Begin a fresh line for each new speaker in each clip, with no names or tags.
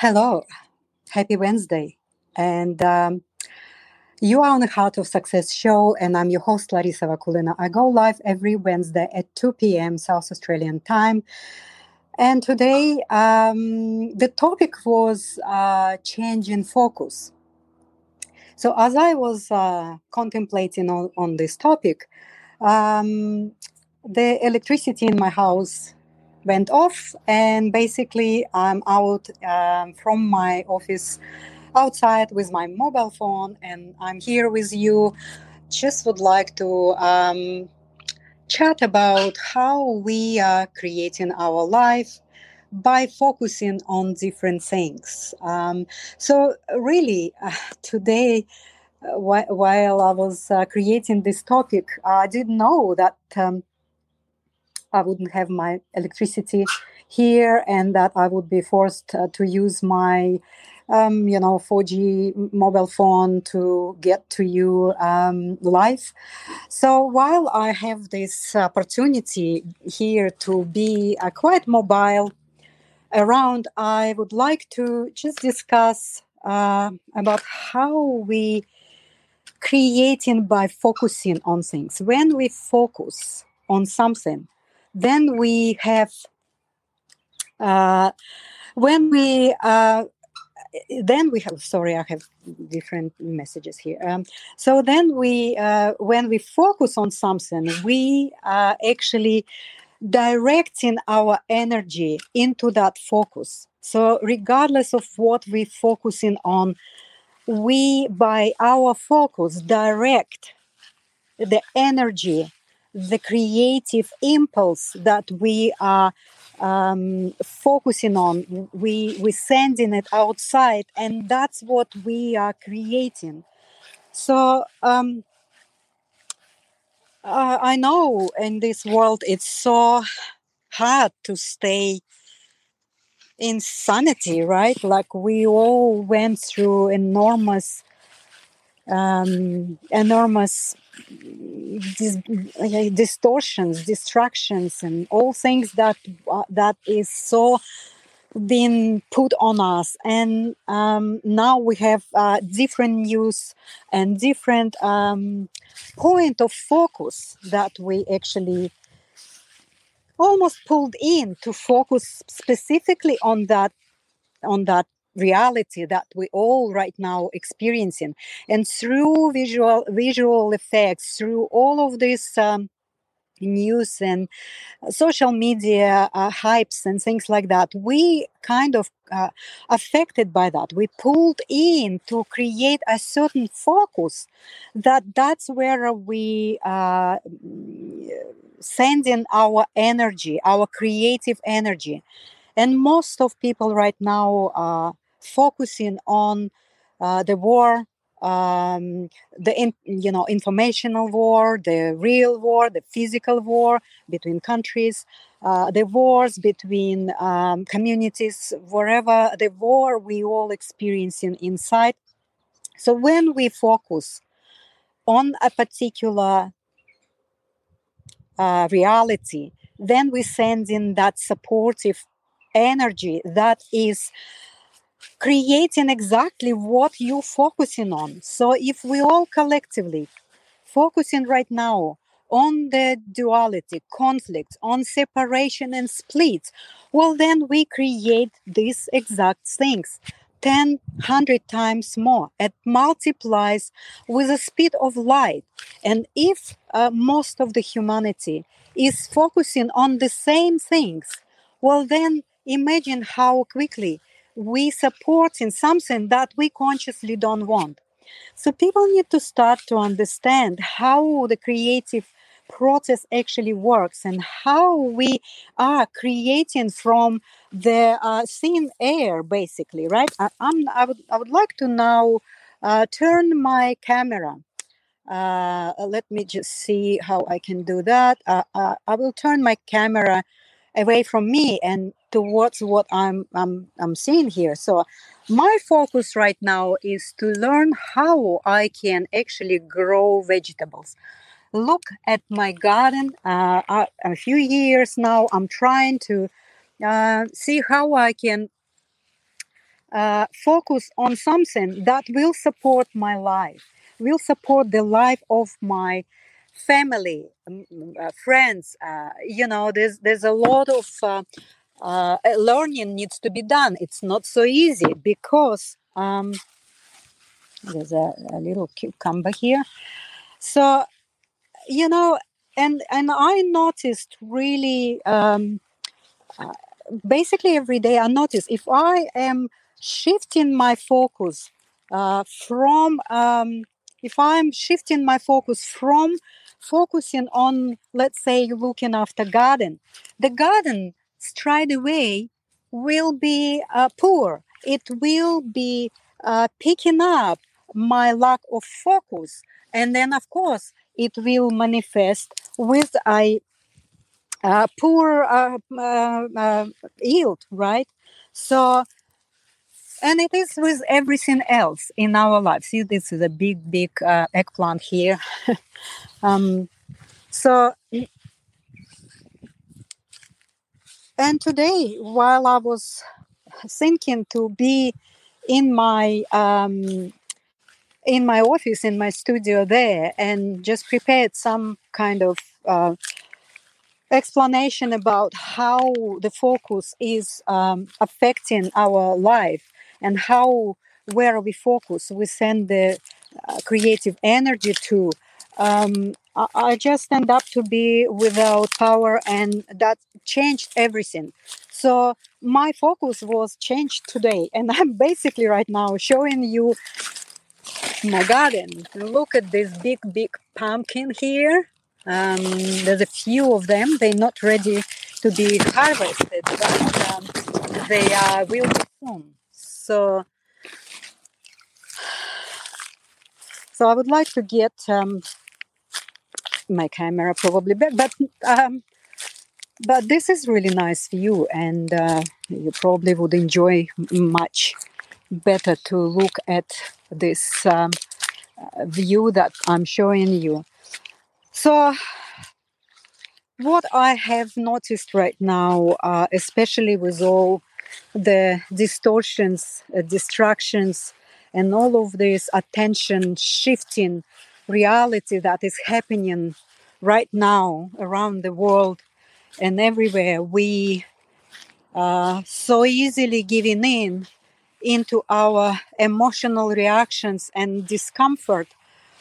Hello, happy Wednesday. And um, you are on the Heart of Success show, and I'm your host, Larisa Vakulina. I go live every Wednesday at 2 p.m. South Australian time. And today, um, the topic was uh, focus. So, as I was uh, contemplating on, on this topic, um, the electricity in my house went off, and basically, I'm out um, from my office outside with my mobile phone, and I'm here with you. Just would like to um, chat about how we are creating our life by focusing on different things. Um, so, really, uh, today, uh, wh- while I was uh, creating this topic, I didn't know that um, I wouldn't have my electricity here and that I would be forced uh, to use my um, you know 4G mobile phone to get to you um, live. So while I have this opportunity here to be uh, quite mobile around, I would like to just discuss uh, about how we creating by focusing on things. When we focus on something, then we have uh, when we uh, then we have sorry i have different messages here. Um, so then we uh, when we focus on something we are actually directing our energy into that focus. So regardless of what we're focusing on we by our focus direct the energy the creative impulse that we are um, focusing on. We we sending it outside and that's what we are creating. So um, uh, i know in this world it's so hard to stay in sanity right? Like we all went through enormous um, enormous dis- distortions, distractions, and all things that uh, that is so been put on us. And um, now we have uh, different news and different um, point of focus that we actually almost pulled in to focus specifically on that on that reality that we all right now experiencing. And through visual visual effects through all of this um, news and social media uh, hypes and things like that we kind of uh, affected by that. We pulled in to create a certain focus that that's where we uh, sending our energy our creative energy. And most of people right now are focusing on uh, the war um, the in, you know informational war the real war the physical war between countries uh, the wars between um, communities wherever the war we all experiencing inside. So when we focus on a particular uh, reality then we send in that supportive energy that is creating exactly what you're focusing on. So if we all collectively focusing right now on the duality, conflict, on separation and split, well, then we create these exact things. 10, 100 times more. It multiplies with the speed of light. And if uh, most of the humanity is focusing on the same things, well, then imagine how quickly we support in something that we consciously don't want. So people need to start to understand how the creative process actually works and how we are creating from the uh, thin air, basically, right? I, I'm, I would, I would like to now uh, turn my camera. Uh, let me just see how I can do that. Uh, uh, I will turn my camera away from me and towards what I'm, I'm I'm seeing here. So my focus right now is to learn how I can actually grow vegetables. Look at my garden. Uh, a few years now, I'm trying to uh, see how I can uh, focus on something that will support my life, will support the life of my family, uh, friends. Uh, you know, there's there's a lot of uh, uh, learning needs to be done. It's not so easy because um, there's a, a little cucumber here. So you know, and and I noticed really. Um, uh, basically every day i notice if i am shifting my focus uh, from um, if i'm shifting my focus from focusing on let's say looking after garden. The garden straight away will be uh, poor. It will be uh, picking up my lack of focus. And then of course it will manifest with a uh, poor uh, uh, uh, yield, right? So, and it is with everything else in our lives. See, this is a big, big uh, eggplant here. um, so, and today, while I was thinking to be in my um, in my office, in my studio there, and just prepared some kind of uh, explanation about how the focus is um, affecting our life and how where we focus we send the uh, creative energy to um, I, I just end up to be without power and that changed everything so my focus was changed today and i'm basically right now showing you my garden look at this big big pumpkin here um, there's a few of them. They're not ready to be harvested, but um, they uh, will be soon. So, so I would like to get um, my camera probably back, but um, but this is really nice view, and uh, you probably would enjoy much better to look at this um, view that I'm showing you. So, what I have noticed right now, uh, especially with all the distortions, uh, distractions, and all of this attention shifting reality that is happening right now around the world and everywhere, we uh, so easily giving in into our emotional reactions and discomfort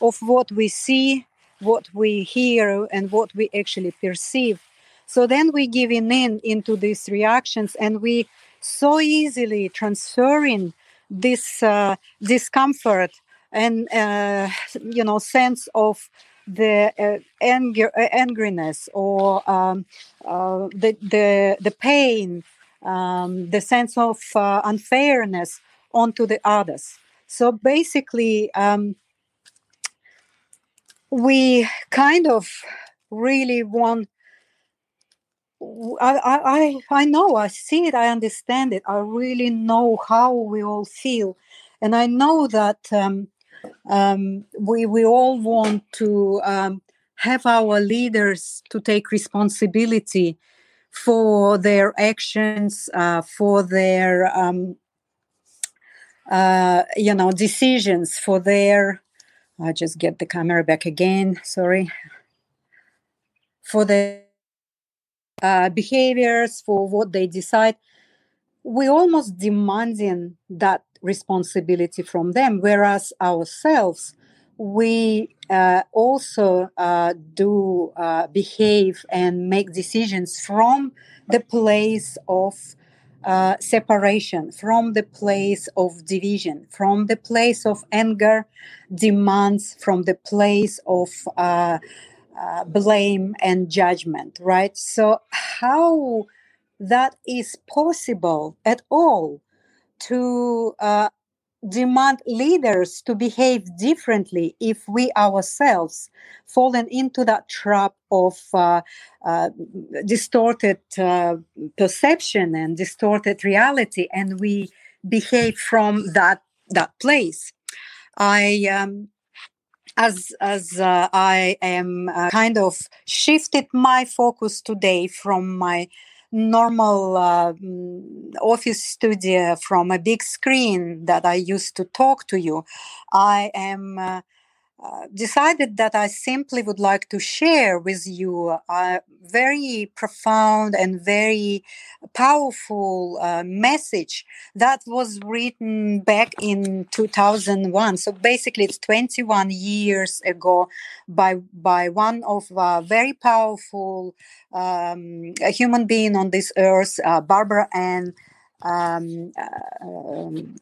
of what we see what we hear and what we actually perceive. So then we giving in into these reactions and we so easily transferring this uh, discomfort and uh, you know sense of the uh, anger, uh, angriness or um, uh, the, the the pain, um, the sense of uh, unfairness onto the others. So basically, um, we kind of really want I, I I know I see it I understand it I really know how we all feel and I know that um, um, we we all want to um, have our leaders to take responsibility for their actions uh, for their um, uh, you know decisions for their I'll just get the camera back again. Sorry. For the uh, behaviors, for what they decide, we almost demanding that responsibility from them, whereas ourselves, we uh, also uh, do uh, behave and make decisions from the place of uh, separation from the place of division, from the place of anger, demands, from the place of uh, blame and judgment, right? So, how that is possible at all to uh, demand leaders to behave differently if we ourselves fallen into that trap of uh, uh, distorted uh, perception and distorted reality and we behave from that that place i um, as as uh, i am uh, kind of shifted my focus today from my normal uh, mm, office studio from a big screen that I used to talk to you. I am uh, decided that I simply would like to share with you a very profound and very powerful uh, message that was written back in 2001. So basically, it's 21 years ago by by one of uh, very powerful um, human being on this earth, uh, Barbara Ann. Um, uh, um,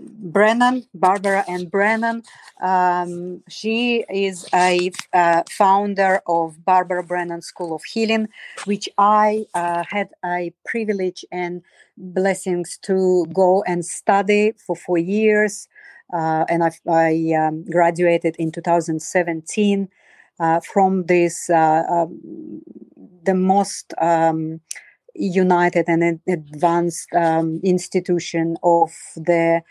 Brennan, Barbara Ann Brennan. Um, she is a uh, founder of Barbara Brennan School of Healing, which I uh, had a privilege and blessings to go and study for four years. Uh, and I, I um, graduated in 2017 uh, from this, uh, um, the most um, united and advanced um, institution of the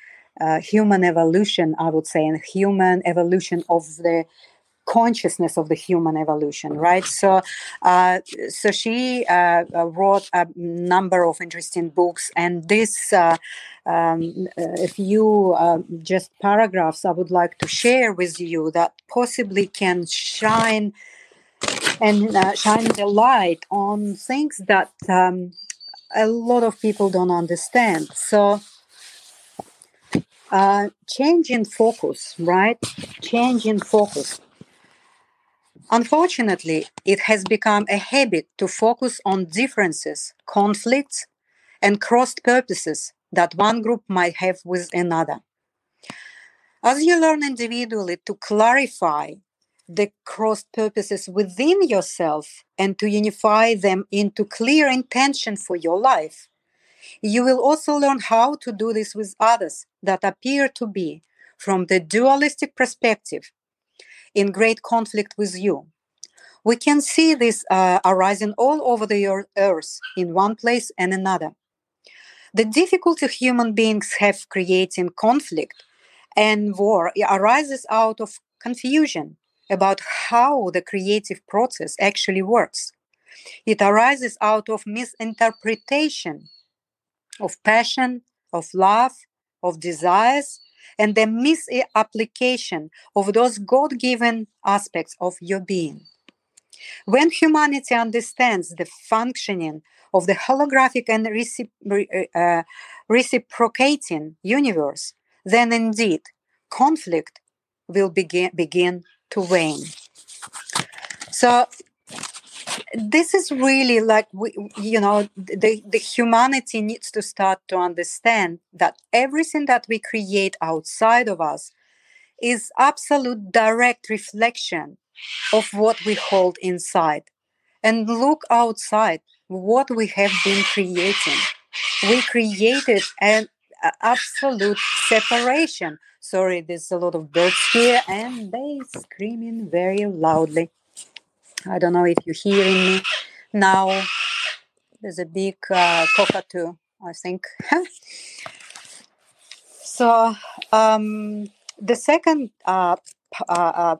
uh, human evolution, I would say, and human evolution of the consciousness of the human evolution right? So uh, so she uh, uh wrote a number of interesting books and this uh, um, a few uh, just paragraphs i would like to share with you that possibly can shine and uh, the light on things that um, a lot of people don't understand. So, uh, change in focus, right? Change in focus. Unfortunately, it has become a habit to focus on differences, conflicts, and crossed purposes that one group might have with another. As you learn individually to clarify the cross purposes within yourself and to unify them into clear intention for your life. You will also learn how to do this with others that appear to be, from the dualistic perspective, in great conflict with you. We can see this uh, arising all over the earth in one place and another. The difficulty human beings have creating conflict and war arises out of confusion about how the creative process actually works. It arises out of misinterpretation of passion, of love, of desires, and the misapplication of those God given aspects of your being. When humanity understands the functioning of the holographic and uh, reciprocating universe, then indeed conflict will begin, begin to wane. So this is really like we, you know the, the humanity needs to start to understand that everything that we create outside of us is absolute direct reflection of what we hold inside and look outside what we have been creating we created an absolute separation Sorry, there's a lot of birds here and they screaming very loudly. I don't know if you're hearing me now. There's a big uh, cockatoo, I think. so um, the second uh, uh, uh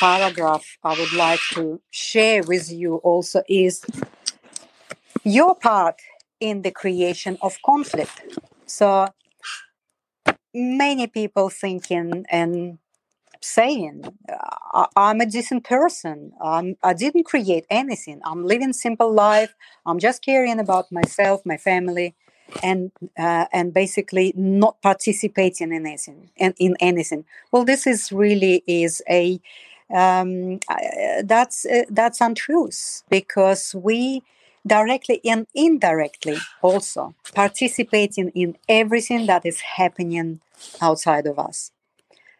paragraph I would like to share with you also is your part in the creation of conflict. So many people thinking and saying i'm a decent person. I'm, i didn't create anything. I'm living simple life. I'm just caring about myself my family and uh, and basically not participating in anything in, in anything. Well this is really is a um, uh, that's uh, that's untruth because we directly and indirectly also participating in everything that is happening outside of us.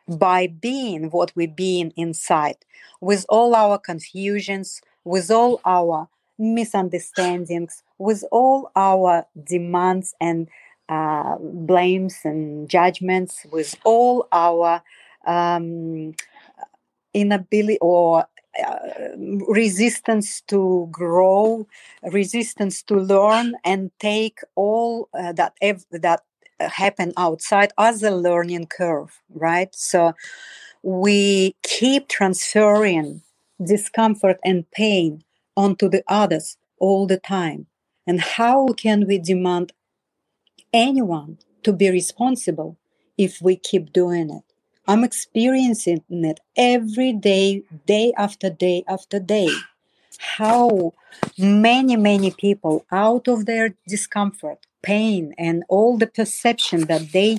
By being what we being inside with all our confusions with all our misunderstandings with all our demands and uh, blames and judgments with all our um, inability or resistance to grow, resistance to learn, and take all uh, that ev- that uh, happen outside as a learning curve, right? So we keep transferring discomfort and pain onto the others all the time And how can we demand anyone to be responsible if we keep doing it? I'm experiencing it every day, day after day after day. How many, many people out of their discomfort, pain, and all the perception that they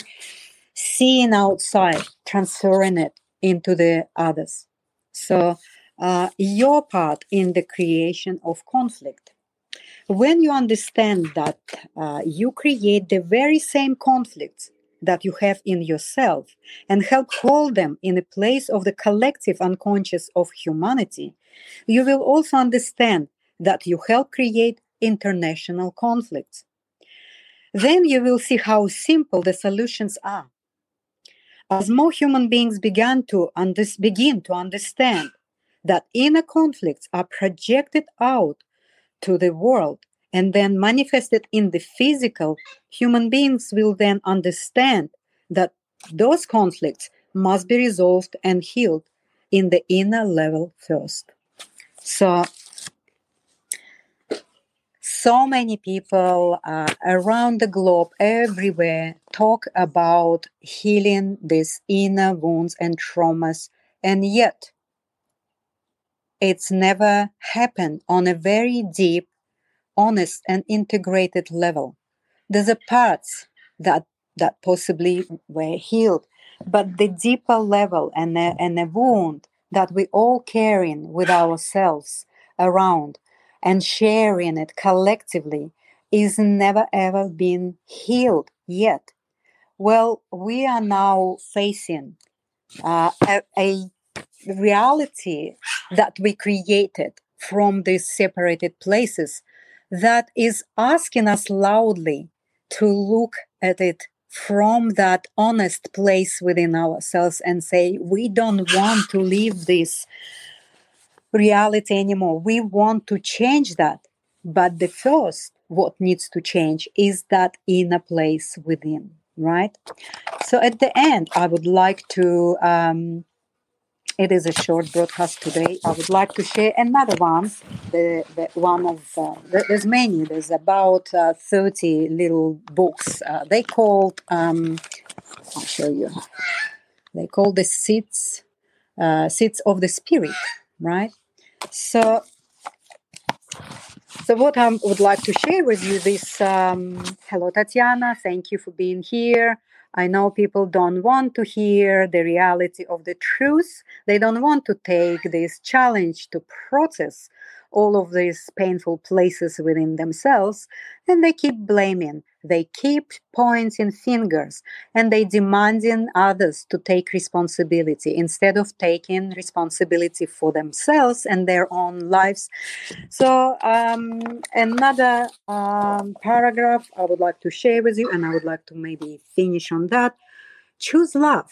seeing outside, transferring it into the others. So, uh, your part in the creation of conflict. When you understand that uh, you create the very same conflicts that you have in yourself and help hold them in a place of the collective unconscious of humanity, you will also understand that you help create international conflicts. Then you will see how simple the solutions are. As more human beings began to under- begin to understand that inner conflicts are projected out to the world and then manifested in the physical, human beings will then understand that those conflicts must be resolved and healed in the inner level first. So, so many people uh, around the globe, everywhere, talk about healing these inner wounds and traumas, and yet it's never happened on a very deep honest and integrated level. There's a parts that that possibly were healed, but the deeper level and a, and a wound that we all carrying with ourselves around and sharing it collectively is never ever been healed yet. Well, we are now facing uh, a, a reality that we created from these separated places that is asking us loudly to look at it from that honest place within ourselves and say, we don't want to live this reality anymore. We want to change that. But the first, what needs to change is that inner place within, right? So at the end, I would like to um, it is a short broadcast today. I would like to share another one. The, the one of uh, there's many. There's about uh, thirty little books. Uh, they called. Um, I'll show you. They call the seeds, uh, seeds of the spirit, right? So, so what I would like to share with you this. Um, hello, Tatiana. Thank you for being here. I know people don't want to hear the reality of the truth. They don't want to take this challenge to process all of these painful places within themselves, and they keep blaming. They keep pointing fingers and they demanding others to take responsibility instead of taking responsibility for themselves and their own lives. So, um, another um, paragraph I would like to share with you, and I would like to maybe finish on that. Choose love.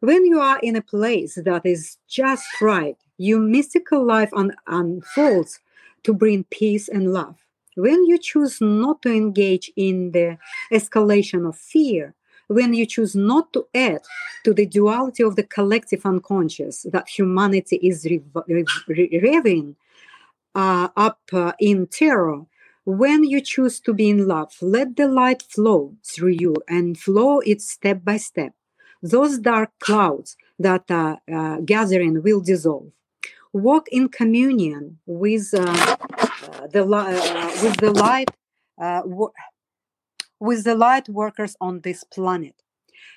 When you are in a place that is just right, your mystical life un- unfolds to bring peace and love. When you choose not to engage in the escalation of fear, when you choose not to add to the duality of the collective unconscious that humanity is revving uh, up uh, in terror, when you choose to be in love, let the light flow through you and flow it step by step. Those dark clouds that are uh, gathering will dissolve walk in communion with uh, uh the uh, with the light uh, with the light workers on this planet.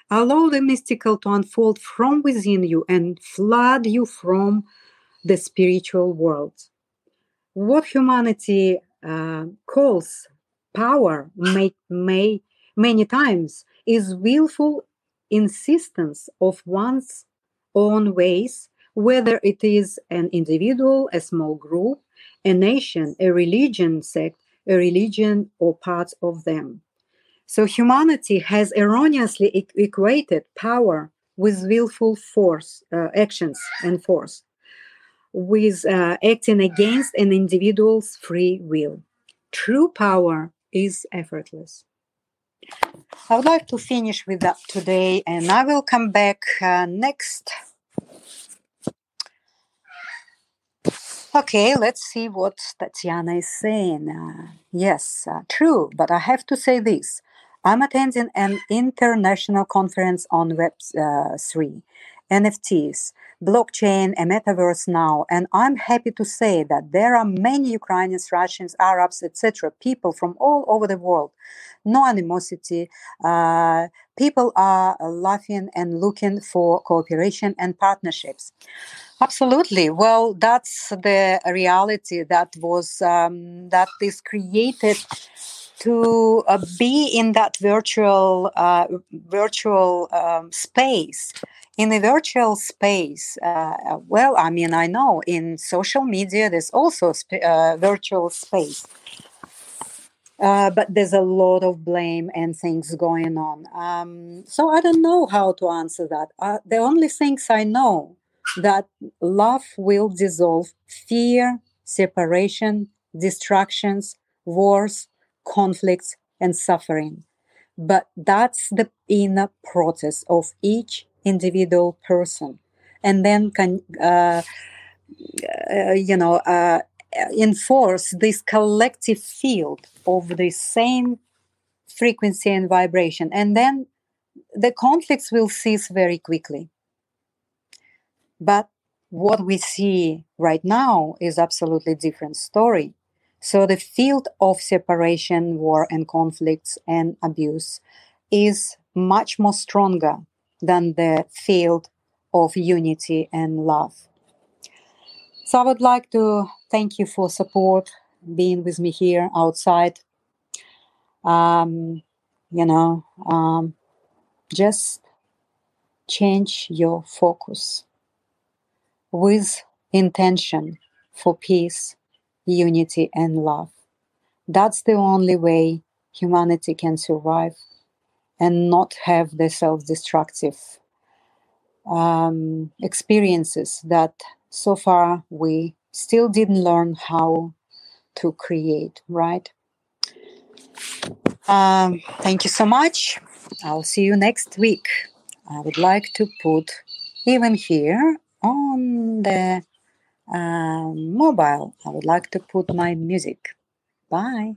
Allow the mystical to unfold from within you and flood you from the spiritual world. What humanity uh, calls power may, may many times is willful insistence of one's own ways whether it is an individual, a small group, a nation, a religion sect, a religion, or parts of them. So humanity has erroneously equated power with willful force, uh, actions and force, with uh, acting against an individual's free will. True power is effortless. I would like to finish with that today, and I will come back uh, next Okay, let's see what Tatiana is saying. Uh, yes, uh, true, but I have to say this. I'm attending an international conference on Web3, NFTs, blockchain, and metaverse now, and I'm happy to say that there are many Ukrainians, Russians, Arabs, etc., people from all over the world. No animosity. Uh, people are laughing and looking for cooperation and partnerships. Absolutely. Well, that's the reality that was um, that is created to uh, be in that virtual uh, virtual um, space in a virtual space uh, well i mean i know in social media there's also sp- uh, virtual space uh, but there's a lot of blame and things going on um, so i don't know how to answer that uh, the only things i know that love will dissolve fear separation distractions wars conflicts and suffering. But that's the inner process of each individual person. And then can, uh, uh, you know, uh, enforce this collective field of the same frequency and vibration. And then the conflicts will cease very quickly. But what we see right now is absolutely different story so the field of separation, war, and conflicts and abuse is much more stronger than the field of unity and love. So I would like to thank you for support, being with me here outside. Um, you know, um, just change your focus with intention for peace unity, and love. That's the only way humanity can survive and not have the self destructive um, experiences that so far we still didn't learn how to create, right? Um, thank you so much. I'll see you next week. I would like to put even here on the um, mobile. I would like to put my music. Bye.